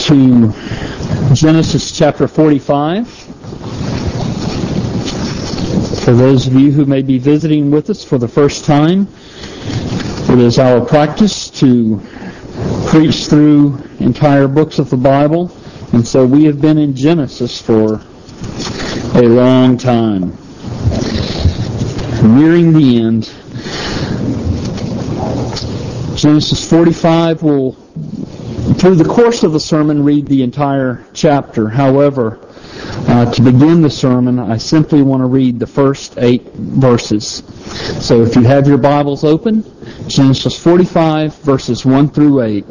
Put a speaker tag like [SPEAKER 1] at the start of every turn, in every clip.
[SPEAKER 1] to Genesis chapter 45. For those of you who may be visiting with us for the first time, it is our practice to preach through entire books of the Bible, and so we have been in Genesis for a long time. Nearing the end. Genesis 45 will, through the course of the sermon, read the entire chapter. However, uh, to begin the sermon, I simply want to read the first eight verses. So if you have your Bibles open, Genesis 45, verses 1 through 8.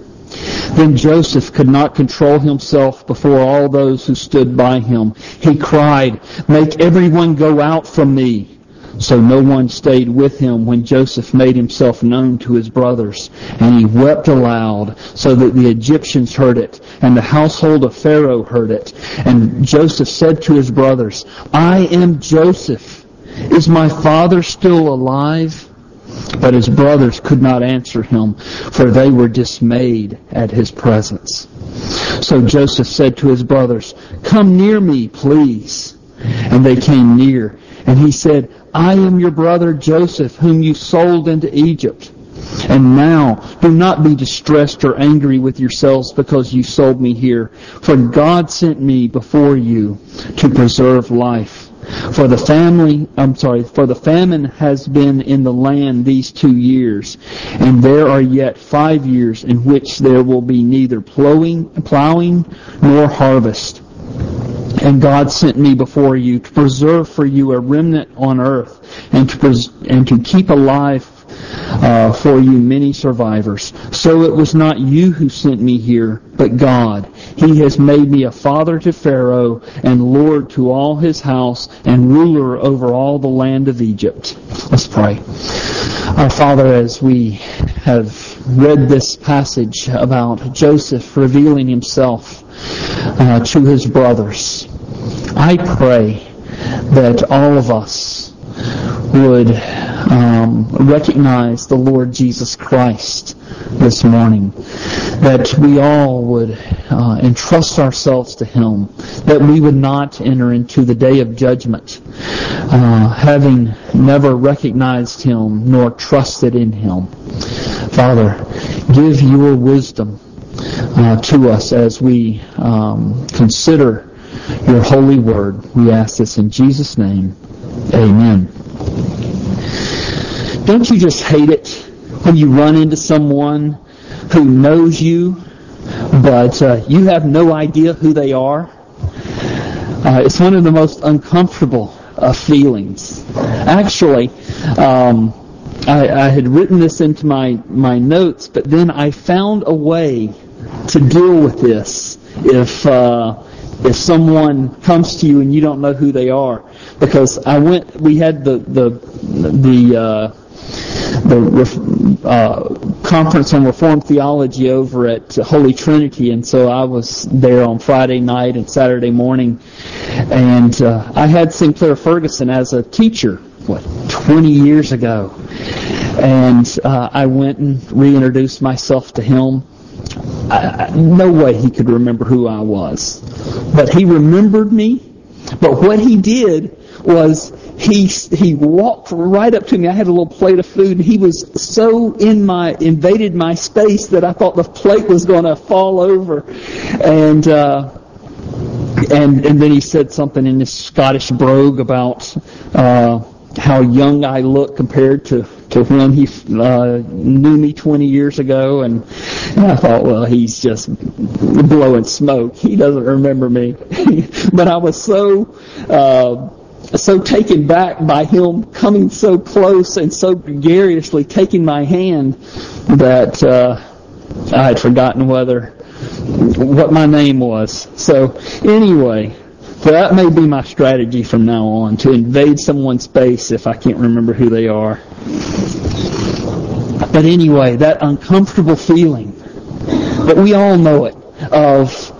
[SPEAKER 1] Then Joseph could not control himself before all those who stood by him. He cried, Make everyone go out from me. So no one stayed with him when Joseph made himself known to his brothers. And he wept aloud so that the Egyptians heard it, and the household of Pharaoh heard it. And Joseph said to his brothers, I am Joseph. Is my father still alive? But his brothers could not answer him, for they were dismayed at his presence. So Joseph said to his brothers, Come near me, please. And they came near. And he said, I am your brother Joseph, whom you sold into Egypt. And now, do not be distressed or angry with yourselves because you sold me here. For God sent me before you to preserve life. For the family, I'm sorry, for the famine has been in the land these two years, and there are yet five years in which there will be neither plowing, plowing nor harvest. And God sent me before you to preserve for you a remnant on earth and to, pres- and to keep alive uh, for you many survivors. So it was not you who sent me here, but God. He has made me a father to Pharaoh and lord to all his house and ruler over all the land of Egypt. Let's pray. Our Father, as we have read this passage about Joseph revealing himself uh, to his brothers, I pray that all of us would um, recognize the Lord Jesus Christ this morning. That we all would uh, entrust ourselves to Him. That we would not enter into the day of judgment uh, having never recognized Him nor trusted in Him. Father, give your wisdom uh, to us as we um, consider your holy word. We ask this in Jesus' name. Amen. Don't you just hate it when you run into someone who knows you, but uh, you have no idea who they are? Uh, it's one of the most uncomfortable uh, feelings. Actually, um, I, I had written this into my, my notes, but then I found a way to deal with this if uh, if someone comes to you and you don't know who they are. Because I went, we had the the the uh, the uh, conference on Reformed theology over at Holy Trinity, and so I was there on Friday night and Saturday morning, and uh, I had Sinclair Ferguson as a teacher, what, 20 years ago, and uh, I went and reintroduced myself to him. I, I, no way he could remember who I was, but he remembered me. But what he did was he he walked right up to me. I had a little plate of food, and he was so in my invaded my space that I thought the plate was going to fall over, and. Uh, and and then he said something in his Scottish brogue about uh, how young I look compared to to when he uh, knew me 20 years ago, and, and I thought, well, he's just blowing smoke. He doesn't remember me, but I was so. Uh, so taken back by him coming so close and so gregariously taking my hand that uh, I had forgotten whether what my name was. So anyway, so that may be my strategy from now on to invade someone's space if I can't remember who they are. But anyway, that uncomfortable feeling, but we all know it of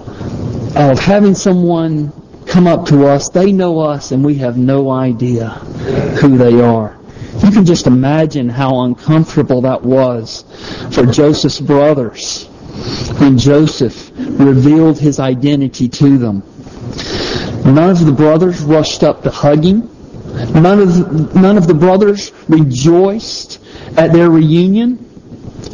[SPEAKER 1] of having someone come up to us, they know us, and we have no idea who they are. You can just imagine how uncomfortable that was for Joseph's brothers when Joseph revealed his identity to them. None of the brothers rushed up to hug him. None of, none of the brothers rejoiced at their reunion.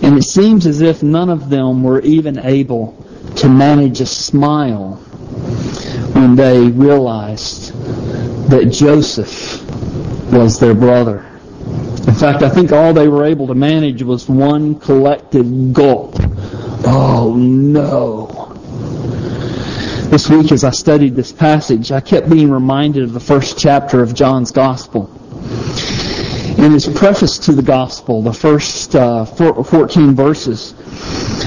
[SPEAKER 1] And it seems as if none of them were even able to manage a smile when they realized that Joseph was their brother. In fact, I think all they were able to manage was one collective gulp. Oh no. This week as I studied this passage, I kept being reminded of the first chapter of John's Gospel. In his preface to the Gospel, the first uh, 14 verses,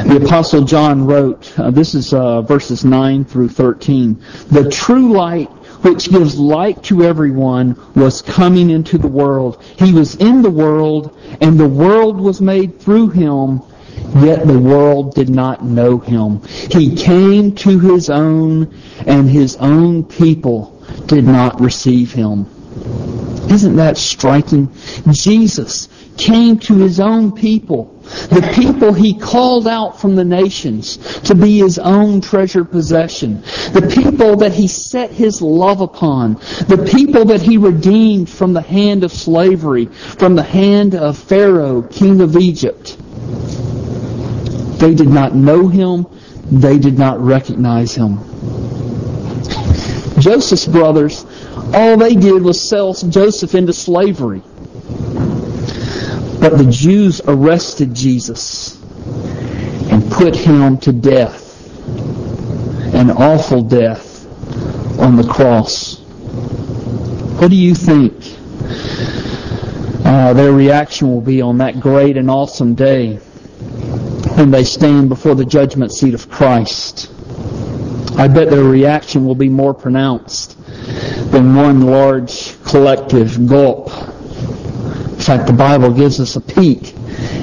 [SPEAKER 1] the Apostle John wrote, uh, this is uh, verses 9 through 13, The true light which gives light to everyone was coming into the world. He was in the world, and the world was made through him, yet the world did not know him. He came to his own, and his own people did not receive him. Isn't that striking? Jesus came to his own people. The people he called out from the nations to be his own treasured possession. The people that he set his love upon. The people that he redeemed from the hand of slavery, from the hand of Pharaoh, king of Egypt. They did not know him. They did not recognize him. Joseph's brothers, all they did was sell Joseph into slavery. But the Jews arrested Jesus and put him to death, an awful death on the cross. What do you think uh, their reaction will be on that great and awesome day when they stand before the judgment seat of Christ? I bet their reaction will be more pronounced than one large collective gulp In fact, the Bible gives us a peek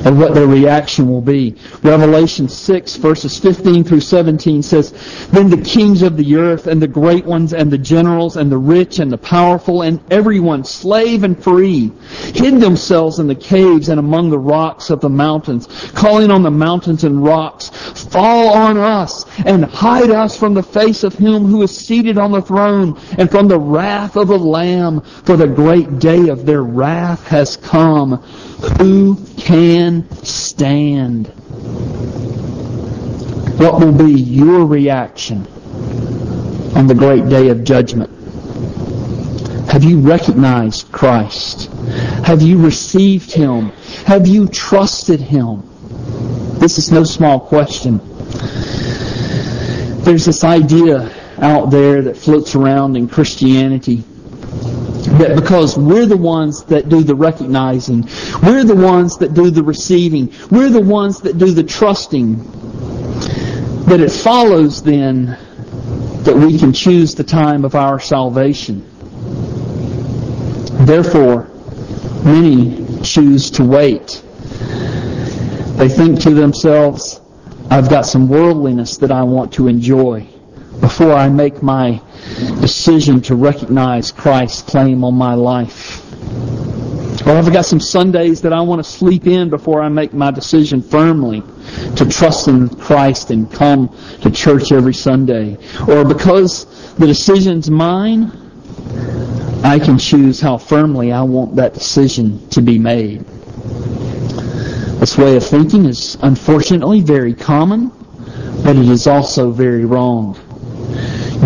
[SPEAKER 1] and what their reaction will be. Revelation 6 verses 15 through 17 says, Then the kings of the earth and the great ones and the generals and the rich and the powerful and everyone, slave and free, hid themselves in the caves and among the rocks of the mountains, calling on the mountains and rocks, Fall on us and hide us from the face of him who is seated on the throne and from the wrath of the Lamb, for the great day of their wrath has come. Who can stand? What will be your reaction on the great day of judgment? Have you recognized Christ? Have you received Him? Have you trusted Him? This is no small question. There's this idea out there that floats around in Christianity that because we're the ones that do the recognizing, we're the ones that do the receiving, we're the ones that do the trusting, that it follows then that we can choose the time of our salvation. Therefore, many choose to wait. They think to themselves, I've got some worldliness that I want to enjoy before I make my decision to recognize Christ's claim on my life. Or I've got some Sundays that I want to sleep in before I make my decision firmly to trust in Christ and come to church every Sunday. Or because the decision's mine, I can choose how firmly I want that decision to be made. This way of thinking is unfortunately very common, but it is also very wrong.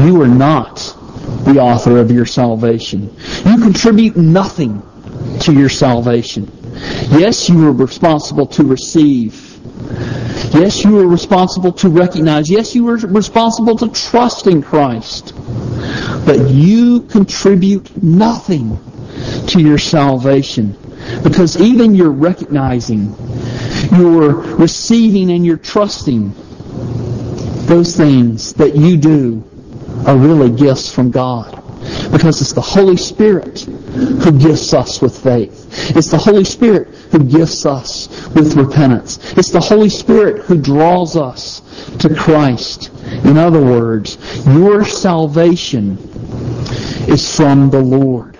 [SPEAKER 1] You are not the author of your salvation. You contribute nothing to your salvation. Yes, you are responsible to receive. Yes, you are responsible to recognize. Yes, you are responsible to trust in Christ. But you contribute nothing to your salvation. Because even your recognizing, your receiving, and your trusting, those things that you do are really gifts from God. Because it's the Holy Spirit who gifts us with faith. It's the Holy Spirit who gifts us with repentance. It's the Holy Spirit who draws us to Christ. In other words, your salvation is from the Lord.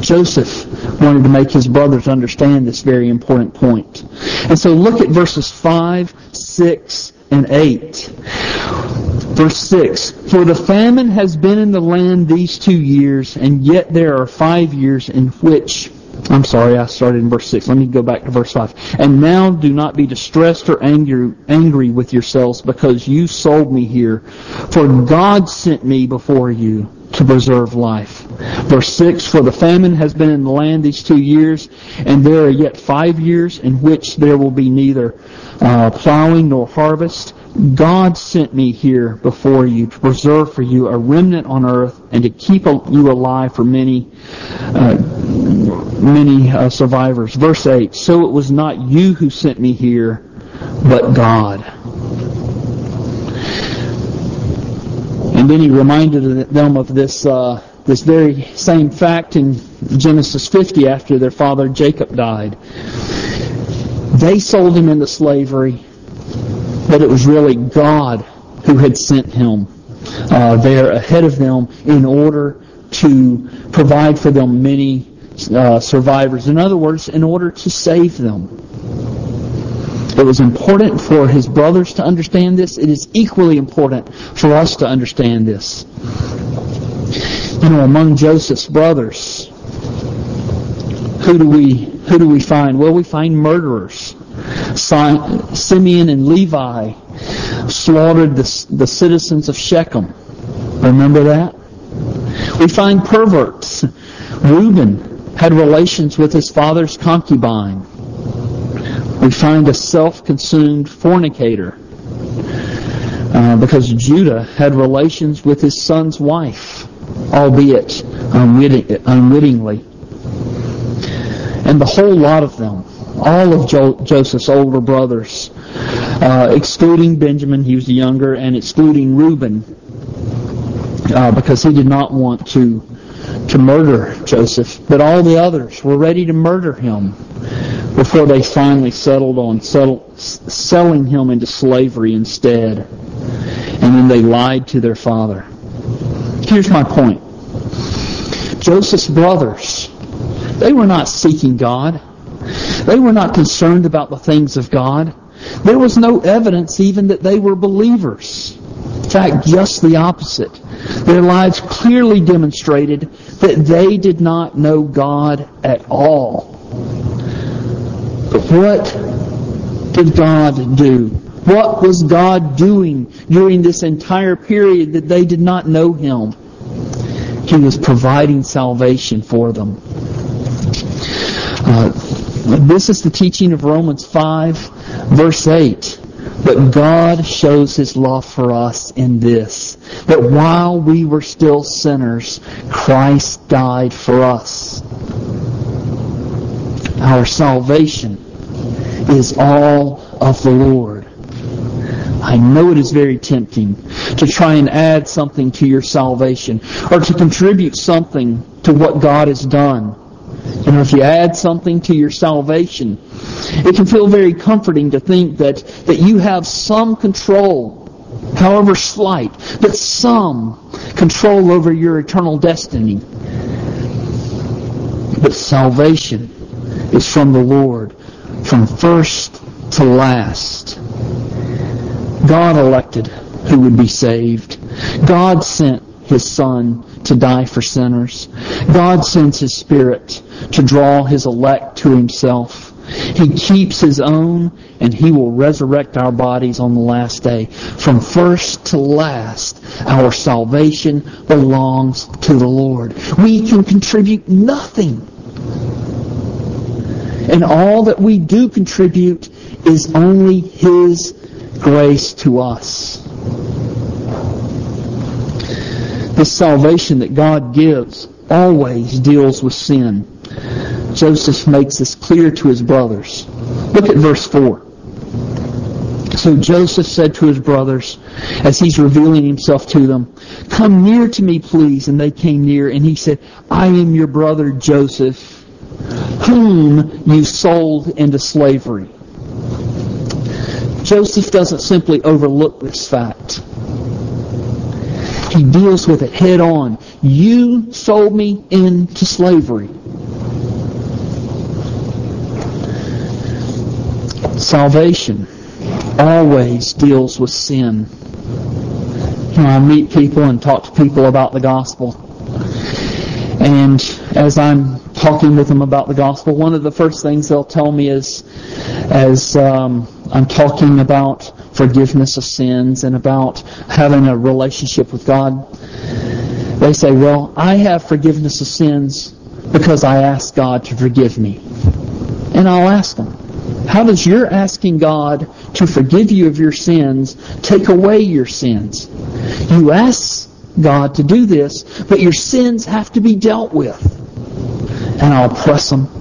[SPEAKER 1] Joseph wanted to make his brothers understand this very important point. And so look at verses 5, 6, and 8. Verse 6 For the famine has been in the land these two years, and yet there are five years in which I'm sorry, I started in verse 6. Let me go back to verse 5. And now do not be distressed or angry, angry with yourselves because you sold me here. For God sent me before you to preserve life. Verse 6, For the famine has been in the land these two years, and there are yet five years in which there will be neither uh, plowing nor harvest. God sent me here before you to preserve for you a remnant on earth and to keep you alive for many, uh, many uh, survivors. Verse 8, So it was not you who sent me here, but God. And then he reminded them of this, uh, this very same fact in Genesis 50 after their father Jacob died. They sold him into slavery, but it was really God who had sent him uh, there ahead of them in order to provide for them many uh, survivors. In other words, in order to save them. It was important for his brothers to understand this. It is equally important for us to understand this. You know, among Joseph's brothers, who do we who do we find? Well, we find murderers. Simeon and Levi slaughtered the, the citizens of Shechem. Remember that? We find perverts. Reuben had relations with his father's concubine we find a self-consumed fornicator uh, because Judah had relations with his son's wife, albeit unwitting, unwittingly. And the whole lot of them, all of jo- Joseph's older brothers, uh, excluding Benjamin, he was the younger, and excluding Reuben, uh, because he did not want to to murder Joseph, but all the others were ready to murder him before they finally settled on settle, selling him into slavery instead. And then they lied to their father. Here's my point. Joseph's brothers, they were not seeking God. They were not concerned about the things of God. There was no evidence even that they were believers. In fact, just the opposite. Their lives clearly demonstrated that they did not know God at all. But what did God do? What was God doing during this entire period that they did not know Him? He was providing salvation for them. Uh, this is the teaching of Romans 5, verse 8. But God shows His love for us in this, that while we were still sinners, Christ died for us. Our salvation is all of the Lord. I know it is very tempting to try and add something to your salvation or to contribute something to what God has done. You know, if you add something to your salvation, it can feel very comforting to think that, that you have some control, however slight, but some control over your eternal destiny. But salvation is from the Lord, from first to last. God elected who would be saved. God sent his Son to die for sinners. God sends his Spirit to draw his elect to himself. He keeps his own, and he will resurrect our bodies on the last day. From first to last, our salvation belongs to the Lord. We can contribute nothing and all that we do contribute is only His grace to us. The salvation that God gives always deals with sin. Joseph makes this clear to his brothers. Look at verse 4. So Joseph said to his brothers, as he's revealing himself to them, Come near to me, please. And they came near, and he said, I am your brother Joseph whom you sold into slavery. Joseph doesn't simply overlook this fact. He deals with it head on. You sold me into slavery. Salvation always deals with sin. You know, I meet people and talk to people about the gospel. And as I'm talking with them about the gospel, one of the first things they'll tell me is, as um, I'm talking about forgiveness of sins and about having a relationship with God, they say, well, I have forgiveness of sins because I asked God to forgive me. And I'll ask them, how does your asking God to forgive you of your sins take away your sins? You ask God to do this, but your sins have to be dealt with. And I'll press them.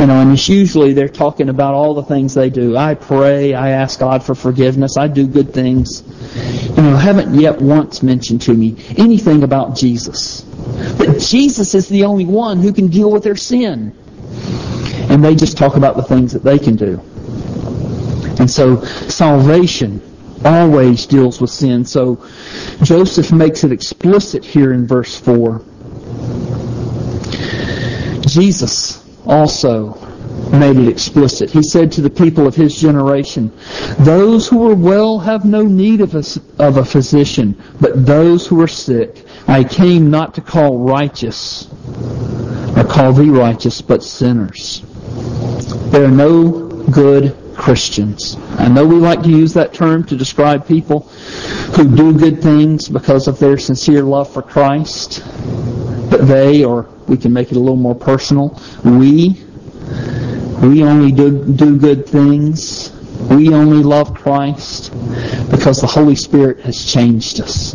[SPEAKER 1] You know, and it's usually they're talking about all the things they do. I pray, I ask God for forgiveness, I do good things. You know, haven't yet once mentioned to me anything about Jesus. But Jesus is the only one who can deal with their sin and they just talk about the things that they can do. And so salvation always deals with sin. So Joseph makes it explicit here in verse 4. Jesus also made it explicit. He said to the people of his generation, Those who are well have no need of a, of a physician, but those who are sick. I came not to call righteous, or call thee righteous, but sinners. There are no good Christians. I know we like to use that term to describe people who do good things because of their sincere love for Christ. But they, or we can make it a little more personal, we, we only do, do good things. We only love Christ because the Holy Spirit has changed us.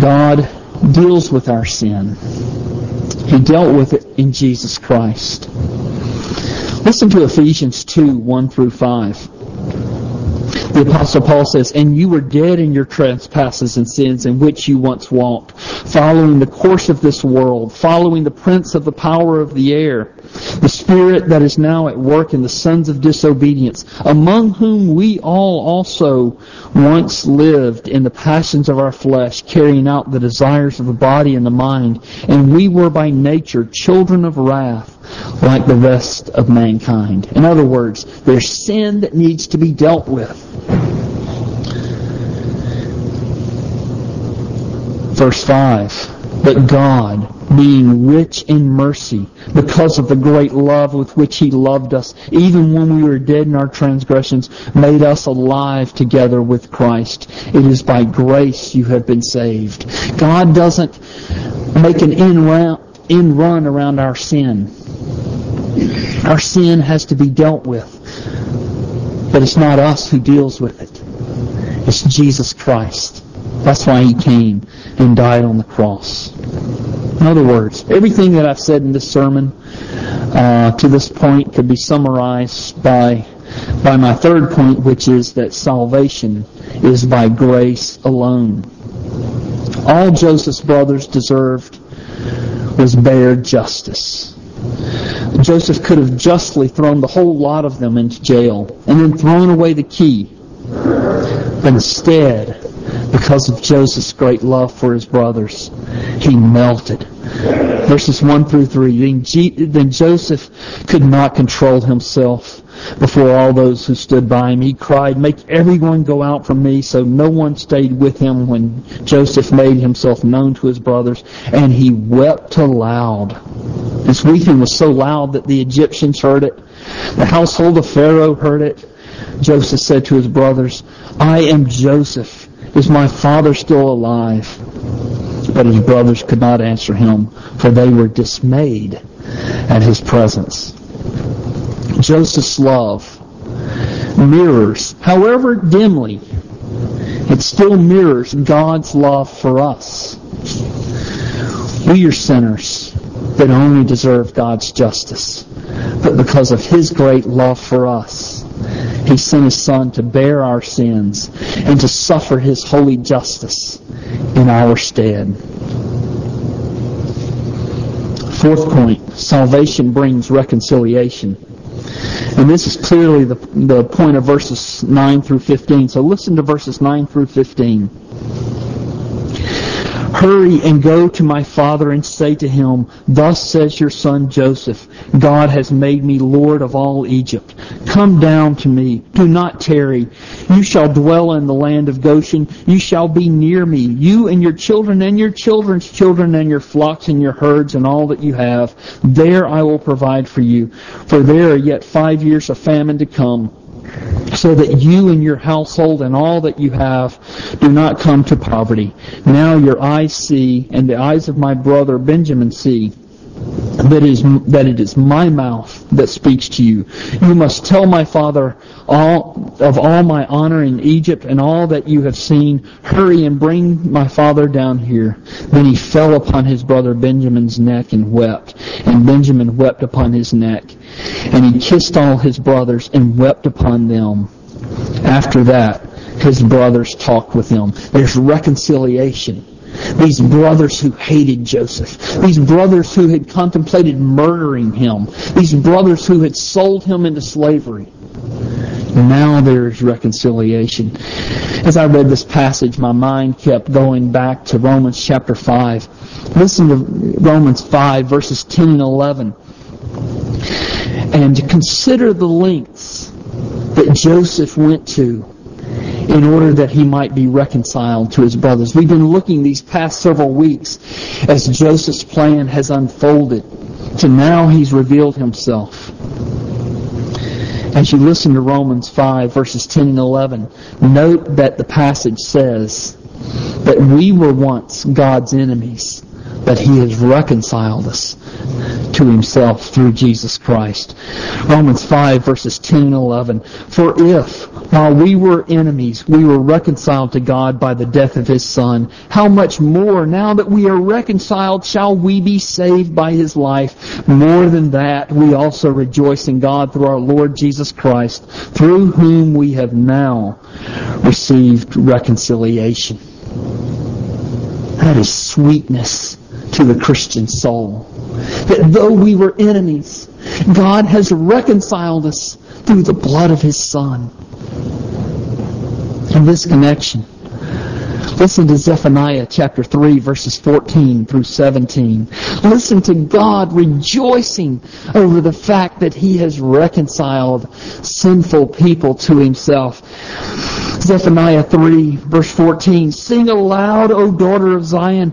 [SPEAKER 1] God deals with our sin. He dealt with it in Jesus Christ. Listen to Ephesians 2, 1 through 5. The Apostle Paul says, And you were dead in your trespasses and sins in which you once walked, following the course of this world, following the prince of the power of the air, the spirit that is now at work in the sons of disobedience, among whom we all also once lived in the passions of our flesh, carrying out the desires of the body and the mind, and we were by nature children of wrath like the rest of mankind. In other words, there's sin that needs to be dealt with. Verse 5. But God, being rich in mercy, because of the great love with which He loved us, even when we were dead in our transgressions, made us alive together with Christ. It is by grace you have been saved. God doesn't make an in run around our sin. Our sin has to be dealt with. But it's not us who deals with it. It's Jesus Christ. That's why he came and died on the cross. In other words, everything that I've said in this sermon uh, to this point could be summarized by by my third point, which is that salvation is by grace alone. All Joseph's brothers deserved was bare justice. Joseph could have justly thrown the whole lot of them into jail and then thrown away the key. But instead, because of Joseph's great love for his brothers, he melted. Verses 1 through 3. Then Joseph could not control himself before all those who stood by him. He cried, Make everyone go out from me. So no one stayed with him when Joseph made himself known to his brothers, and he wept aloud. His weeping was so loud that the Egyptians heard it. The household of Pharaoh heard it. Joseph said to his brothers, I am Joseph. Is my father still alive? But his brothers could not answer him, for they were dismayed at his presence. Joseph's love mirrors, however dimly, it still mirrors God's love for us. We are sinners that only deserve God's justice. But because of His great love for us, He sent His Son to bear our sins and to suffer His holy justice in our stead. Fourth point, salvation brings reconciliation. And this is clearly the, the point of verses 9 through 15. So listen to verses 9 through 15. Hurry and go to my father and say to him, Thus says your son Joseph, God has made me Lord of all Egypt. Come down to me. Do not tarry. You shall dwell in the land of Goshen. You shall be near me, you and your children and your children's children and your flocks and your herds and all that you have. There I will provide for you. For there are yet five years of famine to come so that you and your household and all that you have do not come to poverty. Now your eyes see, and the eyes of my brother Benjamin see, that is that it is my mouth that speaks to you. You must tell my father all of all my honor in Egypt and all that you have seen. Hurry and bring my father down here. Then he fell upon his brother Benjamin's neck and wept, and Benjamin wept upon his neck. And he kissed all his brothers and wept upon them. After that, his brothers talked with him. There's reconciliation. These brothers who hated Joseph. These brothers who had contemplated murdering him. These brothers who had sold him into slavery. Now there is reconciliation. As I read this passage, my mind kept going back to Romans chapter 5. Listen to Romans 5, verses 10 and 11 and consider the lengths that Joseph went to in order that he might be reconciled to his brothers. We've been looking these past several weeks as Joseph's plan has unfolded to now he's revealed himself. As you listen to Romans 5 verses 10 and 11, note that the passage says that we were once God's enemies, but he has reconciled us to himself through Jesus Christ. Romans 5 verses 10 and 11. For if, while we were enemies, we were reconciled to God by the death of his Son, how much more, now that we are reconciled, shall we be saved by his life? More than that, we also rejoice in God through our Lord Jesus Christ, through whom we have now received reconciliation. That is sweetness to the Christian soul that though we were enemies, God has reconciled us through the blood of His Son. In this connection, Listen to Zephaniah chapter 3 verses 14 through 17. Listen to God rejoicing over the fact that He has reconciled sinful people to Himself. Zephaniah 3 verse 14. Sing aloud, O daughter of Zion.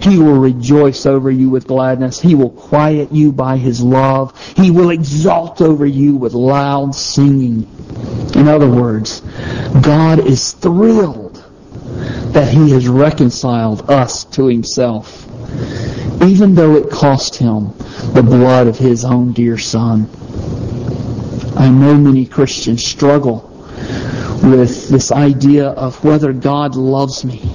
[SPEAKER 1] He will rejoice over you with gladness. He will quiet you by his love. He will exalt over you with loud singing. In other words, God is thrilled that he has reconciled us to himself, even though it cost him the blood of his own dear son. I know many Christians struggle with this idea of whether God loves me.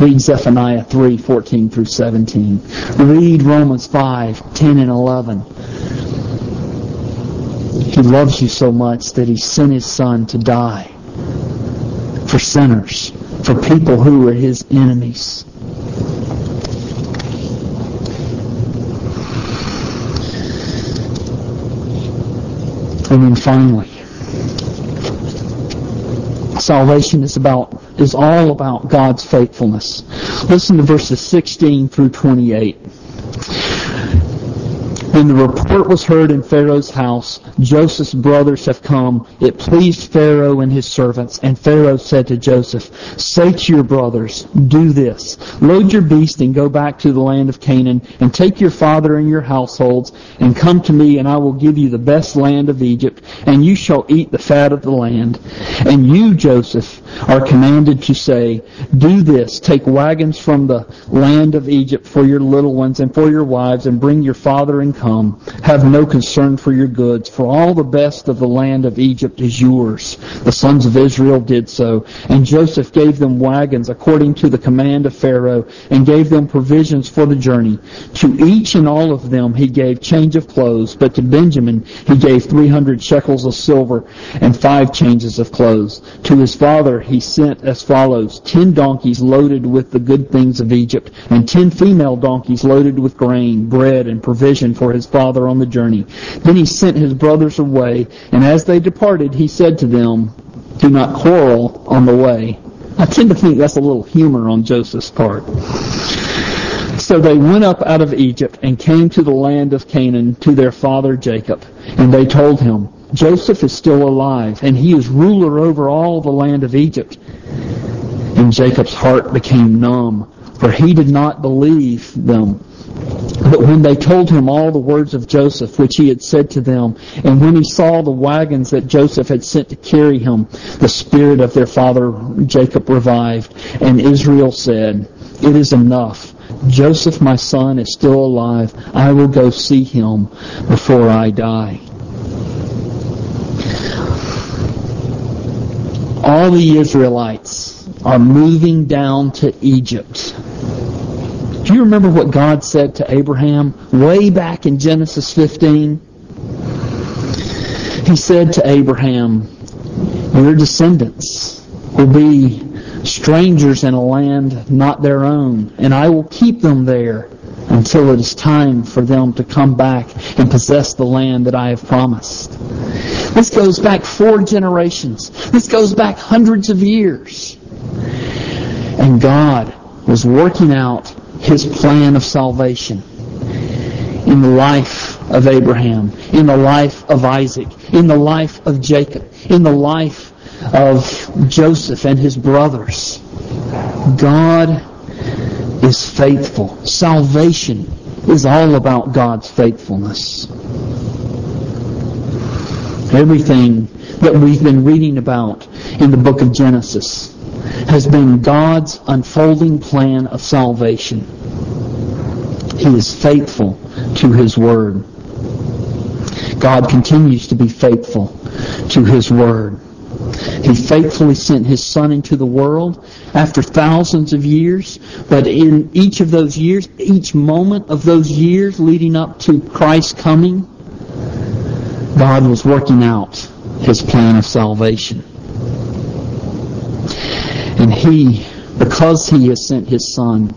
[SPEAKER 1] Read Zephaniah 3, 14 through 17. Read Romans 5, 10 and 11. He loves you so much that he sent his son to die for sinners, for people who were his enemies. And then finally, salvation is about is all about God's faithfulness. Listen to verses 16 through 28. When the report was heard in Pharaoh's house, Joseph's brothers have come. It pleased Pharaoh and his servants. And Pharaoh said to Joseph, Say to your brothers, do this. Load your beast and go back to the land of Canaan, and take your father and your households, and come to me, and I will give you the best land of Egypt, and you shall eat the fat of the land. And you, Joseph, are commanded to say, Do this, take wagons from the land of Egypt for your little ones and for your wives, and bring your father and come. Have no concern for your goods, for all the best of the land of Egypt is yours. The sons of Israel did so, and Joseph gave them wagons according to the command of Pharaoh, and gave them provisions for the journey. To each and all of them he gave change of clothes, but to Benjamin he gave three hundred shekels of silver and five changes of clothes. To his father he sent as follows, ten donkeys loaded with the good things of Egypt, and ten female donkeys loaded with grain, bread, and provision for his father on the journey. Then he sent his brothers away, and as they departed he said to them, Do not quarrel on the way. I tend to think that's a little humor on Joseph's part. So they went up out of Egypt and came to the land of Canaan to their father Jacob. And they told him, Joseph is still alive, and he is ruler over all the land of Egypt. And Jacob's heart became numb, for he did not believe them. But when they told him all the words of Joseph, which he had said to them, and when he saw the wagons that Joseph had sent to carry him, the spirit of their father Jacob revived, and Israel said, It is enough. Joseph, my son, is still alive. I will go see him before I die. All the Israelites are moving down to Egypt. Do you remember what God said to Abraham way back in Genesis 15? He said to Abraham, Your descendants will be strangers in a land not their own, and I will keep them there until it is time for them to come back and possess the land that I have promised. This goes back four generations. This goes back hundreds of years. And God was working out his plan of salvation in the life of Abraham, in the life of Isaac, in the life of Jacob, in the life of Joseph and his brothers. God is faithful. Salvation is all about God's faithfulness. Everything that we've been reading about in the book of Genesis has been God's unfolding plan of salvation. He is faithful to His Word. God continues to be faithful to His Word. He faithfully sent His Son into the world after thousands of years, but in each of those years, each moment of those years leading up to Christ's coming, God was working out His plan of salvation. And He, because He has sent His Son,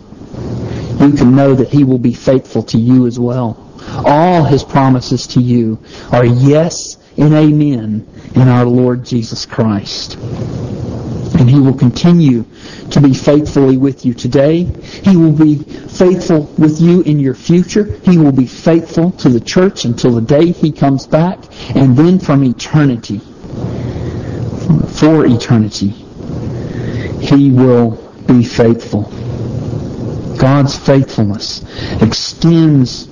[SPEAKER 1] you can know that He will be faithful to you as well. All His promises to you are yes and amen in our Lord Jesus Christ. And He will continue to be faithfully with you today. He will be faithful with you in your future. He will be faithful to the church until the day He comes back. And then from eternity, for eternity, He will be faithful. God's faithfulness extends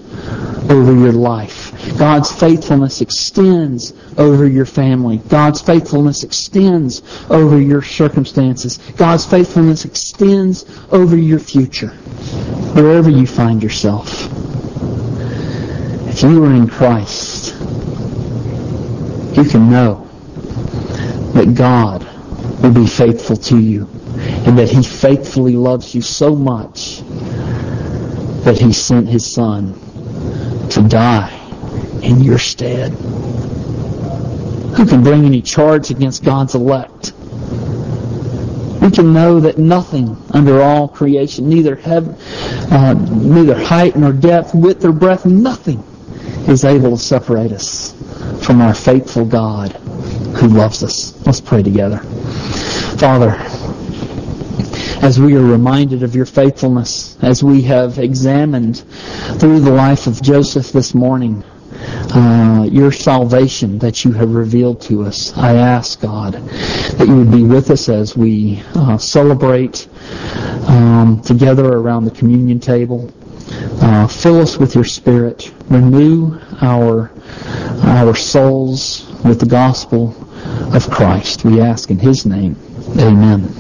[SPEAKER 1] over your life. God's faithfulness extends over your family. God's faithfulness extends over your circumstances. God's faithfulness extends over your future, wherever you find yourself. If you are in Christ, you can know that God will be faithful to you and that He faithfully loves you so much that He sent His Son to die in your stead. Who can bring any charge against God's elect? We can know that nothing under all creation, neither heaven, uh, neither height nor depth, width or breadth, nothing is able to separate us from our faithful God who loves us. Let's pray together. Father, as we are reminded of your faithfulness, as we have examined through the life of Joseph this morning, uh, your salvation that you have revealed to us. I ask, God, that you would be with us as we uh, celebrate um, together around the communion table. Uh, fill us with your Spirit. Renew our our souls with the gospel of Christ. We ask in His name. Amen.